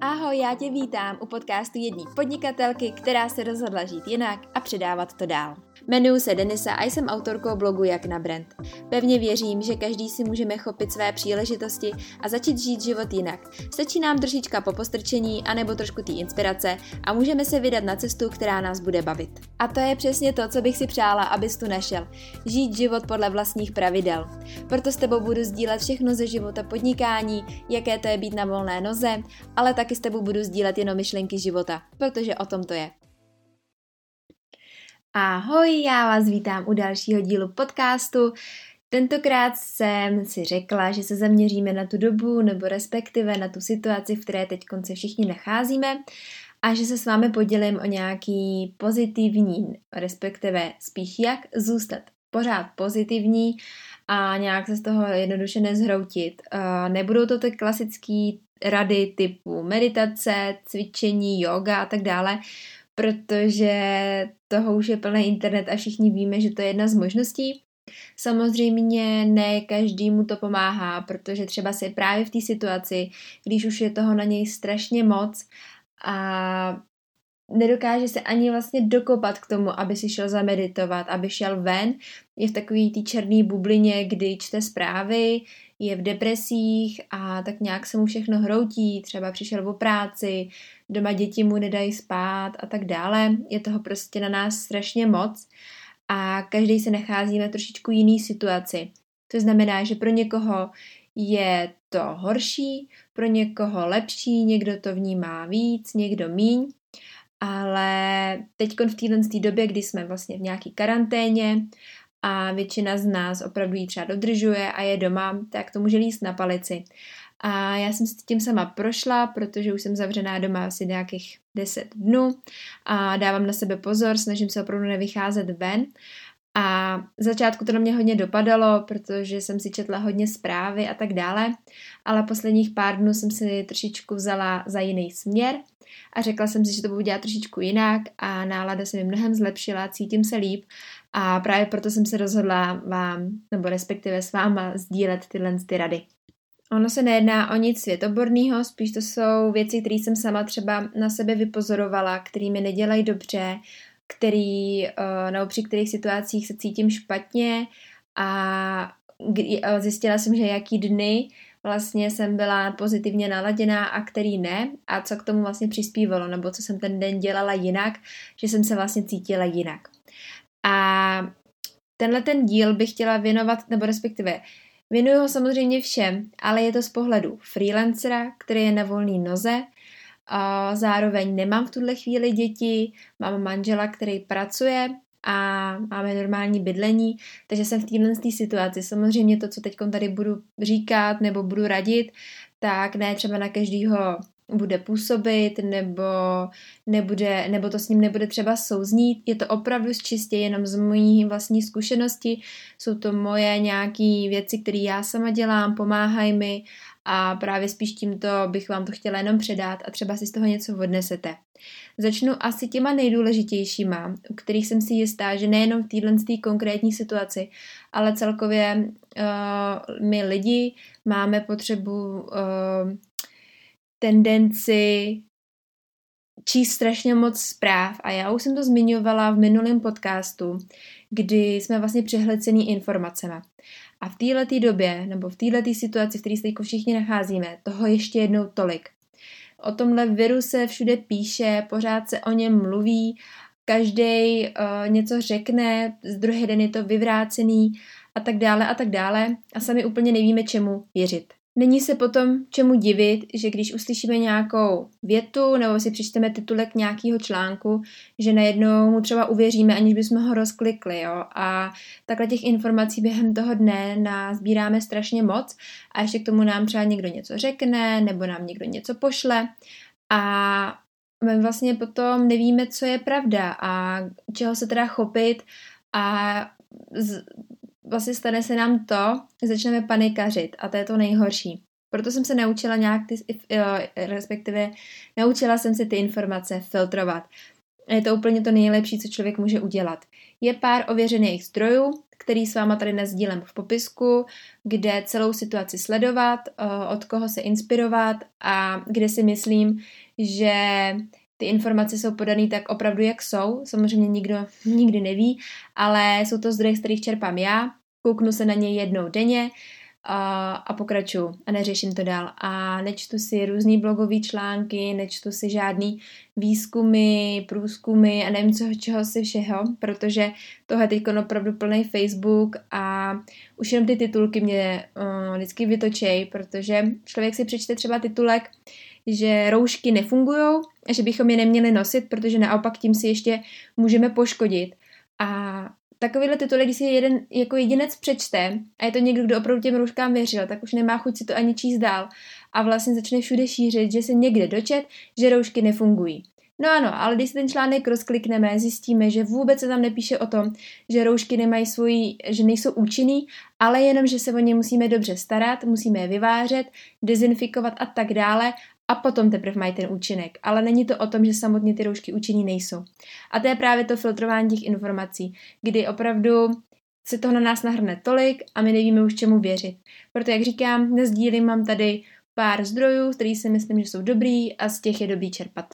Ahoj, já tě vítám u podcastu jedné podnikatelky, která se rozhodla žít jinak a předávat to dál. Jmenuji se Denisa a jsem autorkou blogu Jak na brand. Pevně věřím, že každý si můžeme chopit své příležitosti a začít žít život jinak. Stačí nám trošička po postrčení anebo trošku té inspirace a můžeme se vydat na cestu, která nás bude bavit. A to je přesně to, co bych si přála, abys tu našel. Žít život podle vlastních pravidel. Proto s tebou budu sdílet všechno ze života podnikání, jaké to je být na volné noze, ale taky s tebou budu sdílet jenom myšlenky života, protože o tom to je. Ahoj, já vás vítám u dalšího dílu podcastu. Tentokrát jsem si řekla, že se zaměříme na tu dobu, nebo respektive na tu situaci, v které teď se všichni nacházíme a že se s vámi podělím o nějaký pozitivní, respektive spíš jak zůstat pořád pozitivní a nějak se z toho jednoduše nezhroutit. Nebudou to ty klasické rady typu meditace, cvičení, yoga a tak dále, protože toho už je plný internet a všichni víme, že to je jedna z možností. Samozřejmě ne každý mu to pomáhá, protože třeba si právě v té situaci, když už je toho na něj strašně moc a nedokáže se ani vlastně dokopat k tomu, aby si šel zameditovat, aby šel ven, je v takové té černé bublině, kdy čte zprávy, je v depresích a tak nějak se mu všechno hroutí, třeba přišel o práci, doma děti mu nedají spát a tak dále. Je toho prostě na nás strašně moc a každý se nacházíme v trošičku jiný situaci. To znamená, že pro někoho je to horší, pro někoho lepší, někdo to vnímá víc, někdo míň, ale teď v této době, kdy jsme vlastně v nějaké karanténě a většina z nás opravdu ji třeba dodržuje a je doma, tak to může líst na palici. A já jsem s tím sama prošla, protože už jsem zavřená doma asi nějakých 10 dnů a dávám na sebe pozor, snažím se opravdu nevycházet ven. A v začátku to na mě hodně dopadalo, protože jsem si četla hodně zprávy a tak dále, ale posledních pár dnů jsem si trošičku vzala za jiný směr a řekla jsem si, že to budu dělat trošičku jinak a nálada se mi mnohem zlepšila, cítím se líp a právě proto jsem se rozhodla vám, nebo respektive s váma sdílet tyhle ty rady. Ono se nejedná o nic světoborného, spíš to jsou věci, které jsem sama třeba na sebe vypozorovala, které mi nedělají dobře, který, eh, nebo při kterých situacích se cítím špatně a zjistila jsem, že jaký dny vlastně jsem byla pozitivně naladěná a který ne a co k tomu vlastně přispívalo, nebo co jsem ten den dělala jinak, že jsem se vlastně cítila jinak. A tenhle ten díl bych chtěla věnovat, nebo respektive věnuju ho samozřejmě všem, ale je to z pohledu freelancera, který je na volné noze, a zároveň nemám v tuhle chvíli děti, mám manžela, který pracuje a máme normální bydlení, takže jsem v této situaci. Samozřejmě to, co teď tady budu říkat nebo budu radit, tak ne třeba na každýho bude působit nebo, nebude, nebo to s ním nebude třeba souznít. Je to opravdu čistě jenom z mojí vlastní zkušenosti. Jsou to moje nějaké věci, které já sama dělám, pomáhají mi a právě spíš tímto bych vám to chtěla jenom předat a třeba si z toho něco odnesete. Začnu asi těma nejdůležitějšíma, u kterých jsem si jistá, že nejenom v téhle konkrétní situaci, ale celkově uh, my lidi máme potřebu uh, tendenci číst strašně moc zpráv a já už jsem to zmiňovala v minulém podcastu, kdy jsme vlastně přehlcený informacemi. A v této době, nebo v této situaci, v které se všichni nacházíme, toho ještě jednou tolik. O tomhle viru se všude píše, pořád se o něm mluví, každý uh, něco řekne, z druhé den je to vyvrácený a tak dále a tak dále a sami úplně nevíme, čemu věřit. Není se potom čemu divit, že když uslyšíme nějakou větu nebo si přečteme titulek nějakého článku, že najednou mu třeba uvěříme, aniž bychom ho rozklikli. Jo? A takhle těch informací během toho dne nás sbíráme strašně moc a ještě k tomu nám třeba někdo něco řekne nebo nám někdo něco pošle a my vlastně potom nevíme, co je pravda a čeho se teda chopit a vlastně stane se nám to, začneme panikařit a to je to nejhorší. Proto jsem se naučila nějak ty, respektive naučila jsem si ty informace filtrovat. je to úplně to nejlepší, co člověk může udělat. Je pár ověřených zdrojů, který s váma tady nezdílem v popisku, kde celou situaci sledovat, eh, od koho se inspirovat a kde si myslím, že ty informace jsou podané tak opravdu, jak jsou. Samozřejmě nikdo nikdy neví, ale jsou to zdroje, z kterých čerpám já. Kouknu se na ně jednou denně, a, a pokračuju a neřeším to dál. A nečtu si různý blogové články, nečtu si žádný výzkumy, průzkumy a nevím co, čeho si všeho, protože tohle teď opravdu plný Facebook a už jenom ty titulky mě uh, vždycky vytočej, protože člověk si přečte třeba titulek, že roušky nefungují a že bychom je neměli nosit, protože naopak tím si ještě můžeme poškodit. A takovýhle titul, když si jeden jako jedinec přečte a je to někdo, kdo opravdu těm rouškám věřil, tak už nemá chuť si to ani číst dál a vlastně začne všude šířit, že se někde dočet, že roušky nefungují. No ano, ale když si ten článek rozklikneme, zjistíme, že vůbec se tam nepíše o tom, že roušky nemají svůj, že nejsou účinný, ale jenom, že se o ně musíme dobře starat, musíme je vyvářet, dezinfikovat a tak dále a potom teprve mají ten účinek. Ale není to o tom, že samotně ty roušky účinný nejsou. A to je právě to filtrování těch informací, kdy opravdu se toho na nás nahrne tolik a my nevíme už čemu věřit. Proto, jak říkám, nezdílím, mám tady pár zdrojů, který si myslím, že jsou dobrý a z těch je dobrý čerpat.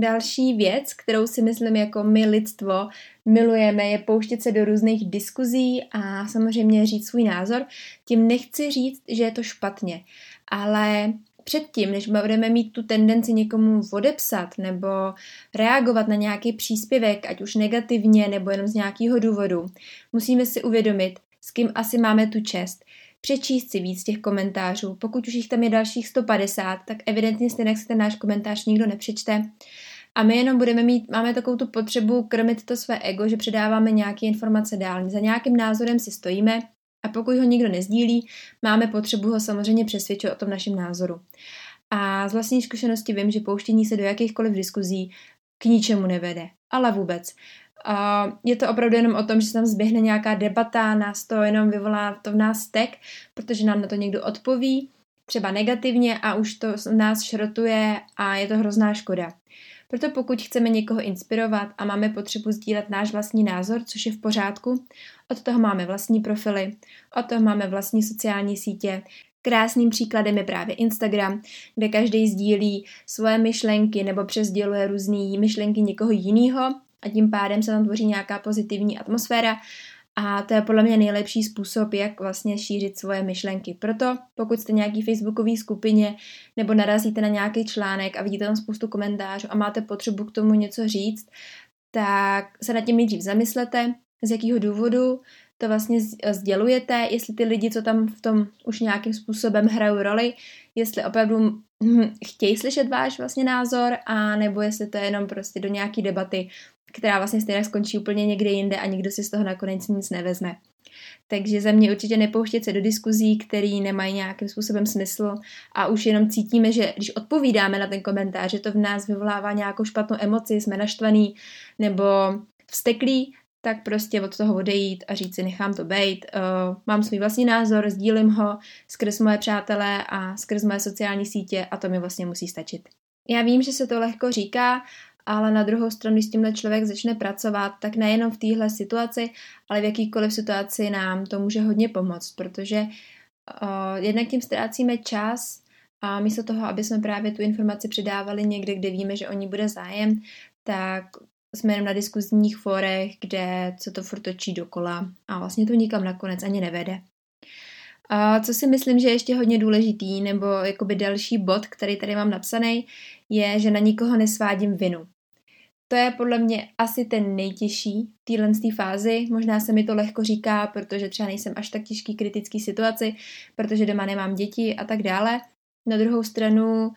Další věc, kterou si myslím jako my lidstvo milujeme, je pouštět se do různých diskuzí a samozřejmě říct svůj názor. Tím nechci říct, že je to špatně, ale předtím, než budeme mít tu tendenci někomu odepsat nebo reagovat na nějaký příspěvek, ať už negativně nebo jenom z nějakého důvodu, musíme si uvědomit, s kým asi máme tu čest. Přečíst si víc těch komentářů. Pokud už jich tam je dalších 150, tak evidentně stejně si ten náš komentář nikdo nepřečte. A my jenom budeme mít, máme takovou tu potřebu krmit to své ego, že předáváme nějaké informace dál. Za nějakým názorem si stojíme a pokud ho nikdo nezdílí, máme potřebu ho samozřejmě přesvědčit o tom našem názoru. A z vlastní zkušenosti vím, že pouštění se do jakýchkoliv diskuzí k ničemu nevede. Ale vůbec. A je to opravdu jenom o tom, že se tam zběhne nějaká debata, nás to jenom vyvolá to v nás tek, protože nám na to někdo odpoví, třeba negativně a už to nás šrotuje a je to hrozná škoda. Proto pokud chceme někoho inspirovat a máme potřebu sdílet náš vlastní názor, což je v pořádku, od toho máme vlastní profily, od toho máme vlastní sociální sítě, Krásným příkladem je právě Instagram, kde každý sdílí svoje myšlenky nebo přesděluje různé myšlenky někoho jiného a tím pádem se tam tvoří nějaká pozitivní atmosféra a to je podle mě nejlepší způsob, jak vlastně šířit svoje myšlenky. Proto pokud jste nějaký facebookový skupině nebo narazíte na nějaký článek a vidíte tam spoustu komentářů a máte potřebu k tomu něco říct, tak se nad tím nejdřív zamyslete, z jakého důvodu to vlastně sdělujete, jestli ty lidi, co tam v tom už nějakým způsobem hrajou roli, jestli opravdu chtějí slyšet váš vlastně názor, a nebo jestli to je jenom prostě do nějaký debaty, která vlastně stejně skončí úplně někde jinde a nikdo si z toho nakonec nic nevezme. Takže za mě určitě nepouštět se do diskuzí, které nemají nějakým způsobem smysl a už jenom cítíme, že když odpovídáme na ten komentář, že to v nás vyvolává nějakou špatnou emoci, jsme naštvaný nebo vsteklí, tak prostě od toho odejít a říct si, nechám to bejt, uh, mám svůj vlastní názor, sdílím ho skrz moje přátelé a skrz moje sociální sítě a to mi vlastně musí stačit. Já vím, že se to lehko říká, ale na druhou stranu, když s tímhle člověk začne pracovat, tak nejenom v téhle situaci, ale v jakýkoliv situaci nám to může hodně pomoct, protože uh, jednak tím ztrácíme čas a místo toho, aby jsme právě tu informaci předávali někde, kde víme, že o ní bude zájem, tak jsme jenom na diskuzních forech, kde se to furt točí dokola a vlastně to nikam nakonec ani nevede. A co si myslím, že je ještě hodně důležitý, nebo jakoby další bod, který tady mám napsaný, je, že na nikoho nesvádím vinu. To je podle mě asi ten nejtěžší v téhle fázi. Možná se mi to lehko říká, protože třeba nejsem až tak těžký kritický situaci, protože doma nemám děti a tak dále. Na druhou stranu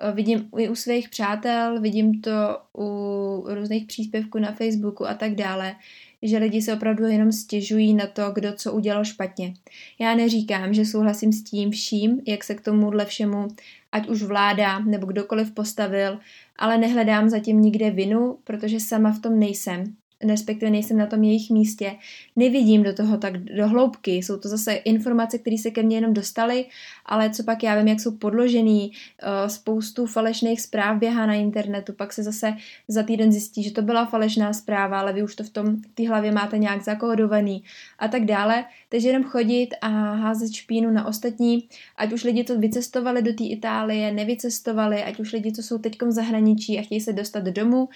Eh, vidím i u svých přátel, vidím to u různých příspěvků na Facebooku a tak dále, že lidi se opravdu jenom stěžují na to, kdo co udělal špatně. Já neříkám, že souhlasím s tím vším, jak se k tomuhle všemu, ať už vláda nebo kdokoliv postavil, ale nehledám zatím nikde vinu, protože sama v tom nejsem. Respektive nejsem na tom jejich místě, nevidím do toho tak do hloubky. Jsou to zase informace, které se ke mně jenom dostaly, ale co pak já vím, jak jsou podložený, uh, spoustu falešných zpráv běhá na internetu, pak se zase za týden zjistí, že to byla falešná zpráva, ale vy už to v tom v té hlavě máte nějak zakódovaný a tak dále. Takže jenom chodit a házet špínu na ostatní, ať už lidi to vycestovali do té Itálie, nevycestovali, ať už lidi, co jsou teď v zahraničí a chtějí se dostat domů,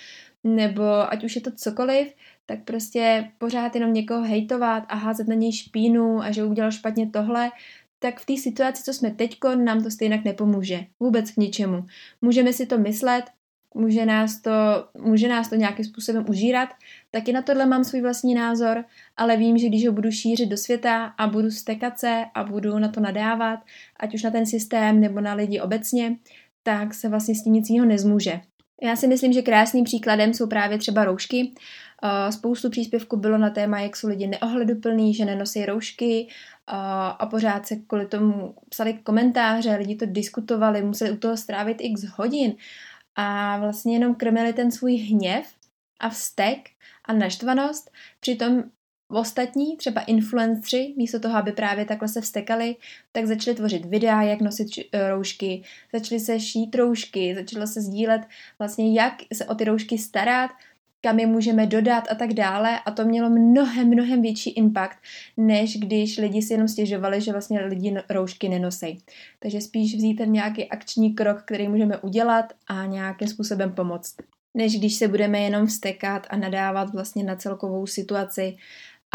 nebo ať už je to cokoliv, tak prostě pořád jenom někoho hejtovat a házet na něj špínu a že udělal špatně tohle, tak v té situaci, co jsme teďko, nám to stejně nepomůže. Vůbec k ničemu. Můžeme si to myslet, může nás to, může nás to nějakým způsobem užírat, taky na tohle mám svůj vlastní názor, ale vím, že když ho budu šířit do světa a budu stekat se a budu na to nadávat, ať už na ten systém nebo na lidi obecně, tak se vlastně s tím nic jiného nezmůže. Já si myslím, že krásným příkladem jsou právě třeba roušky. Spoustu příspěvků bylo na téma, jak jsou lidi neohleduplní, že nenosí roušky a pořád se kvůli tomu psali komentáře, lidi to diskutovali, museli u toho strávit x hodin a vlastně jenom krmili ten svůj hněv a vztek a naštvanost, přitom Ostatní, třeba influenceri, místo toho, aby právě takhle se vstekali, tak začali tvořit videa, jak nosit eh, roušky, začali se šít roušky, začalo se sdílet vlastně, jak se o ty roušky starat, kam je můžeme dodat a tak dále a to mělo mnohem, mnohem větší impact, než když lidi si jenom stěžovali, že vlastně lidi roušky nenosej. Takže spíš vzít ten nějaký akční krok, který můžeme udělat a nějakým způsobem pomoct než když se budeme jenom vstekat a nadávat vlastně na celkovou situaci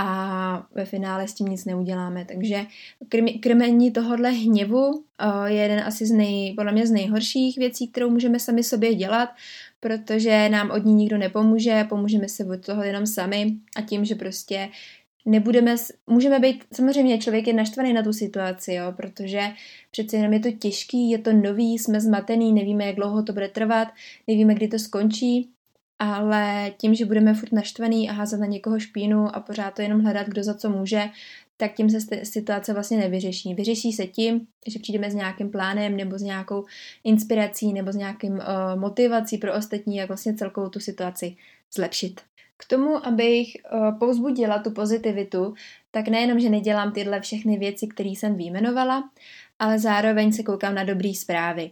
a ve finále s tím nic neuděláme. Takže krmení tohohle hněvu je jeden asi z nej, podle mě z nejhorších věcí, kterou můžeme sami sobě dělat, protože nám od ní nikdo nepomůže, pomůžeme se od toho jenom sami a tím, že prostě nebudeme, můžeme být, samozřejmě člověk je naštvaný na tu situaci, jo, protože přece jenom je to těžký, je to nový, jsme zmatený, nevíme, jak dlouho to bude trvat, nevíme, kdy to skončí, ale tím, že budeme furt naštvaný a házet na někoho špínu a pořád to jenom hledat, kdo za co může, tak tím se situace vlastně nevyřeší. Vyřeší se tím, že přijdeme s nějakým plánem nebo s nějakou inspirací nebo s nějakým uh, motivací pro ostatní, jak vlastně celkovou tu situaci zlepšit. K tomu, abych uh, povzbudila tu pozitivitu, tak nejenom, že nedělám tyhle všechny věci, které jsem vyjmenovala, ale zároveň se koukám na dobré zprávy.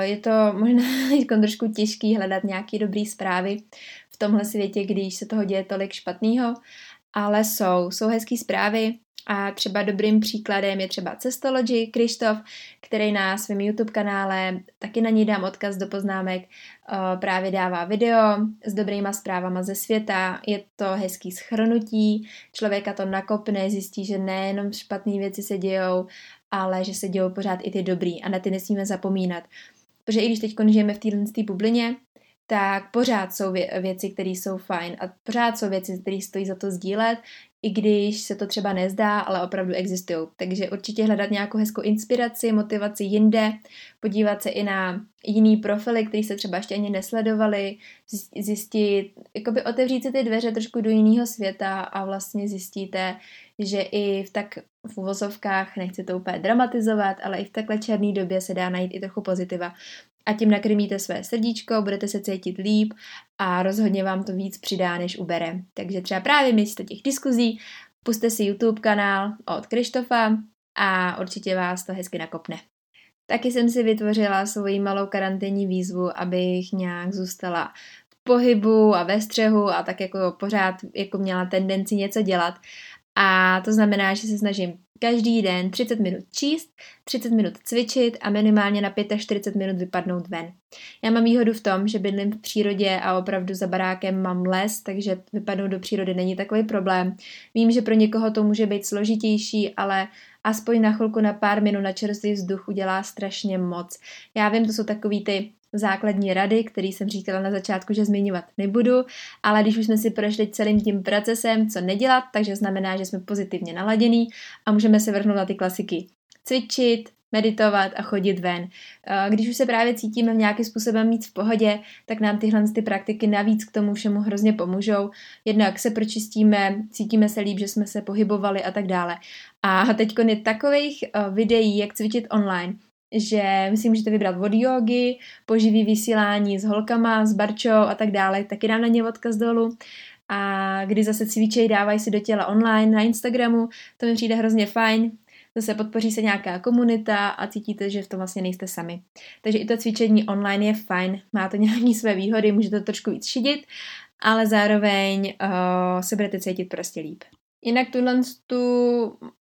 Je to možná trošku těžký hledat nějaké dobré zprávy v tomhle světě, když se toho děje tolik špatného, ale jsou, jsou hezké zprávy a třeba dobrým příkladem je třeba Cestology, Krištof, který na svém YouTube kanále, taky na ní dám odkaz do poznámek, právě dává video s dobrýma zprávama ze světa, je to hezký schrnutí, člověka to nakopne, zjistí, že nejenom špatné věci se dějou, ale že se dějou pořád i ty dobrý a na ty nesmíme zapomínat. Protože i když teď žijeme v téhle bublině, tak pořád jsou věci, které jsou fajn a pořád jsou věci, které stojí za to sdílet, i když se to třeba nezdá, ale opravdu existují. Takže určitě hledat nějakou hezkou inspiraci, motivaci jinde, podívat se i na jiný profily, který se třeba ještě ani nesledovali, zjistit, jakoby otevřít si ty dveře trošku do jiného světa a vlastně zjistíte, že i v tak v uvozovkách, nechci to úplně dramatizovat, ale i v takhle černé době se dá najít i trochu pozitiva. A tím nakrmíte své srdíčko, budete se cítit líp a rozhodně vám to víc přidá, než ubere. Takže třeba právě místo těch diskuzí puste si YouTube kanál od Krištofa a určitě vás to hezky nakopne. Taky jsem si vytvořila svoji malou karanténní výzvu, abych nějak zůstala v pohybu a ve střehu a tak jako pořád jako měla tendenci něco dělat. A to znamená, že se snažím každý den 30 minut číst, 30 minut cvičit a minimálně na 45 minut vypadnout ven. Já mám výhodu v tom, že bydlím v přírodě a opravdu za barákem mám les, takže vypadnout do přírody není takový problém. Vím, že pro někoho to může být složitější, ale aspoň na chvilku na pár minut na čerstvý vzduch udělá strašně moc. Já vím, to jsou takový ty základní rady, který jsem říkala na začátku, že zmiňovat nebudu, ale když už jsme si prošli celým tím procesem, co nedělat, takže znamená, že jsme pozitivně naladěný a můžeme se vrhnout na ty klasiky. Cvičit, meditovat a chodit ven. Eh, když už se právě cítíme v nějakým způsobem mít v pohodě, tak nám tyhle ty praktiky navíc k tomu všemu hrozně pomůžou. Jednak se pročistíme, cítíme se líp, že jsme se pohybovali a tak dále. A teď je takových eh, videí, jak cvičit online, že si můžete vybrat od jogy, poživý vysílání s holkama, s barčou a tak dále, taky dám na ně odkaz dolů. a kdy zase cvičej, dávají si do těla online na Instagramu, to mi přijde hrozně fajn, zase podpoří se nějaká komunita a cítíte, že v tom vlastně nejste sami. Takže i to cvičení online je fajn, má to nějaké své výhody, můžete to trošku víc šidit, ale zároveň uh, se budete cítit prostě líp. Jinak tuhle tu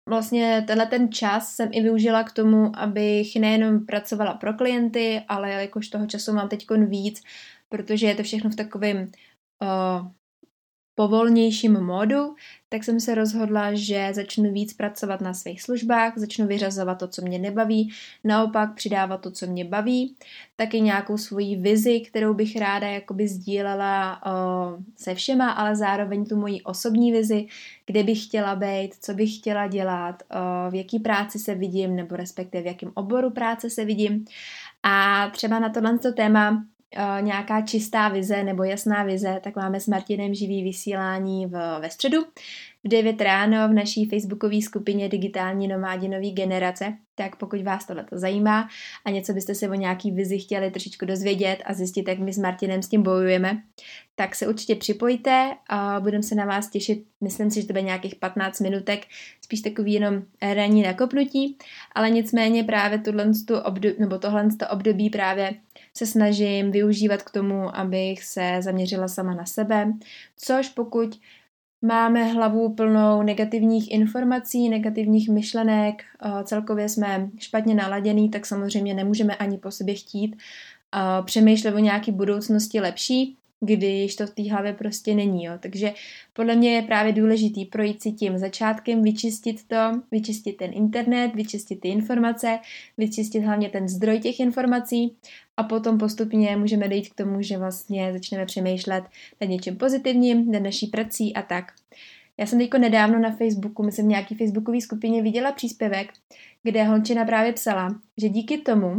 vlastně tenhle ten čas jsem i využila k tomu, abych nejenom pracovala pro klienty, ale jakož toho času mám teď víc, protože je to všechno v takovém uh, povolnějším módu, tak jsem se rozhodla, že začnu víc pracovat na svých službách, začnu vyřazovat to, co mě nebaví, naopak přidávat to, co mě baví, taky nějakou svoji vizi, kterou bych ráda jakoby sdílela o, se všema, ale zároveň tu moji osobní vizi, kde bych chtěla být, co bych chtěla dělat, o, v jaký práci se vidím, nebo respektive v jakém oboru práce se vidím. A třeba na tohle téma uh, nějaká čistá vize nebo jasná vize, tak máme s Martinem živý vysílání v, ve středu v 9 ráno v naší facebookové skupině Digitální nomádi nový generace. Tak pokud vás tohle zajímá a něco byste se o nějaký vizi chtěli trošičku dozvědět a zjistit, jak my s Martinem s tím bojujeme, tak se určitě připojte a budeme se na vás těšit. Myslím si, že to bude nějakých 15 minutek, spíš takový jenom ranní nakopnutí, ale nicméně právě tuhle období, nebo tohle období právě se snažím využívat k tomu, abych se zaměřila sama na sebe, což pokud máme hlavu plnou negativních informací, negativních myšlenek, celkově jsme špatně naladěný, tak samozřejmě nemůžeme ani po sobě chtít přemýšlet o nějaké budoucnosti lepší, když to v té hlavě prostě není. Jo. Takže podle mě je právě důležitý projít si tím začátkem, vyčistit to, vyčistit ten internet, vyčistit ty informace, vyčistit hlavně ten zdroj těch informací a potom postupně můžeme dojít k tomu, že vlastně začneme přemýšlet nad něčím pozitivním, nad naší prací a tak. Já jsem teďko nedávno na Facebooku, myslím v nějaký facebookové skupině viděla příspěvek, kde holčina právě psala, že díky tomu,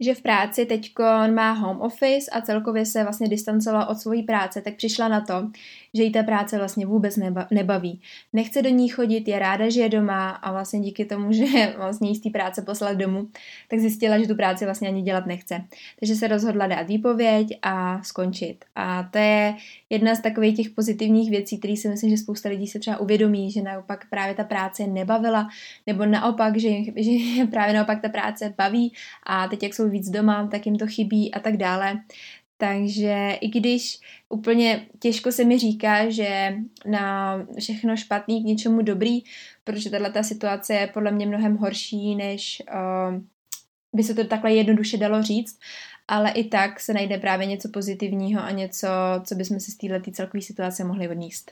že v práci teď má home office a celkově se vlastně distancovala od svojí práce, tak přišla na to, že jí ta práce vlastně vůbec nebaví. Nechce do ní chodit, je ráda, že je doma a vlastně díky tomu, že vlastně jí z té práce poslala domů, tak zjistila, že tu práci vlastně ani dělat nechce. Takže se rozhodla dát výpověď a skončit. A to je jedna z takových těch pozitivních věcí, které si myslím, že spousta lidí se třeba uvědomí, že naopak právě ta práce nebavila, nebo naopak, že, že právě naopak ta práce baví a teď jak jsou víc doma, tak jim to chybí a tak dále. Takže i když úplně těžko se mi říká, že na všechno špatný k něčemu dobrý, protože tato situace je podle mě mnohem horší, než uh, by se to takhle jednoduše dalo říct, ale i tak se najde právě něco pozitivního a něco, co bychom si z této celkové situace mohli odníst.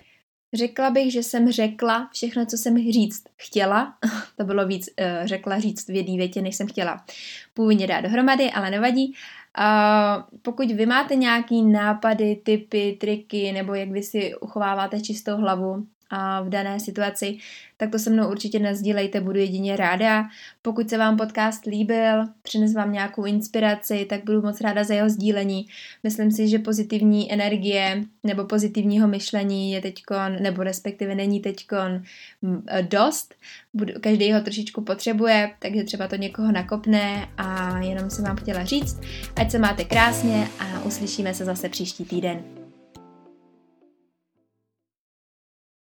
Řekla bych, že jsem řekla všechno, co jsem říct chtěla. to bylo víc uh, řekla říct v jedné větě, než jsem chtěla původně dát dohromady, ale nevadí. Uh, pokud vy máte nějaký nápady, typy, triky, nebo jak vy si uchováváte čistou hlavu, a v dané situaci, tak to se mnou určitě nezdílejte, budu jedině ráda. Pokud se vám podcast líbil, přines vám nějakou inspiraci, tak budu moc ráda za jeho sdílení. Myslím si, že pozitivní energie nebo pozitivního myšlení je teďkon, nebo respektive není teďkon dost. Každý ho trošičku potřebuje, takže třeba to někoho nakopne a jenom jsem vám chtěla říct, ať se máte krásně a uslyšíme se zase příští týden.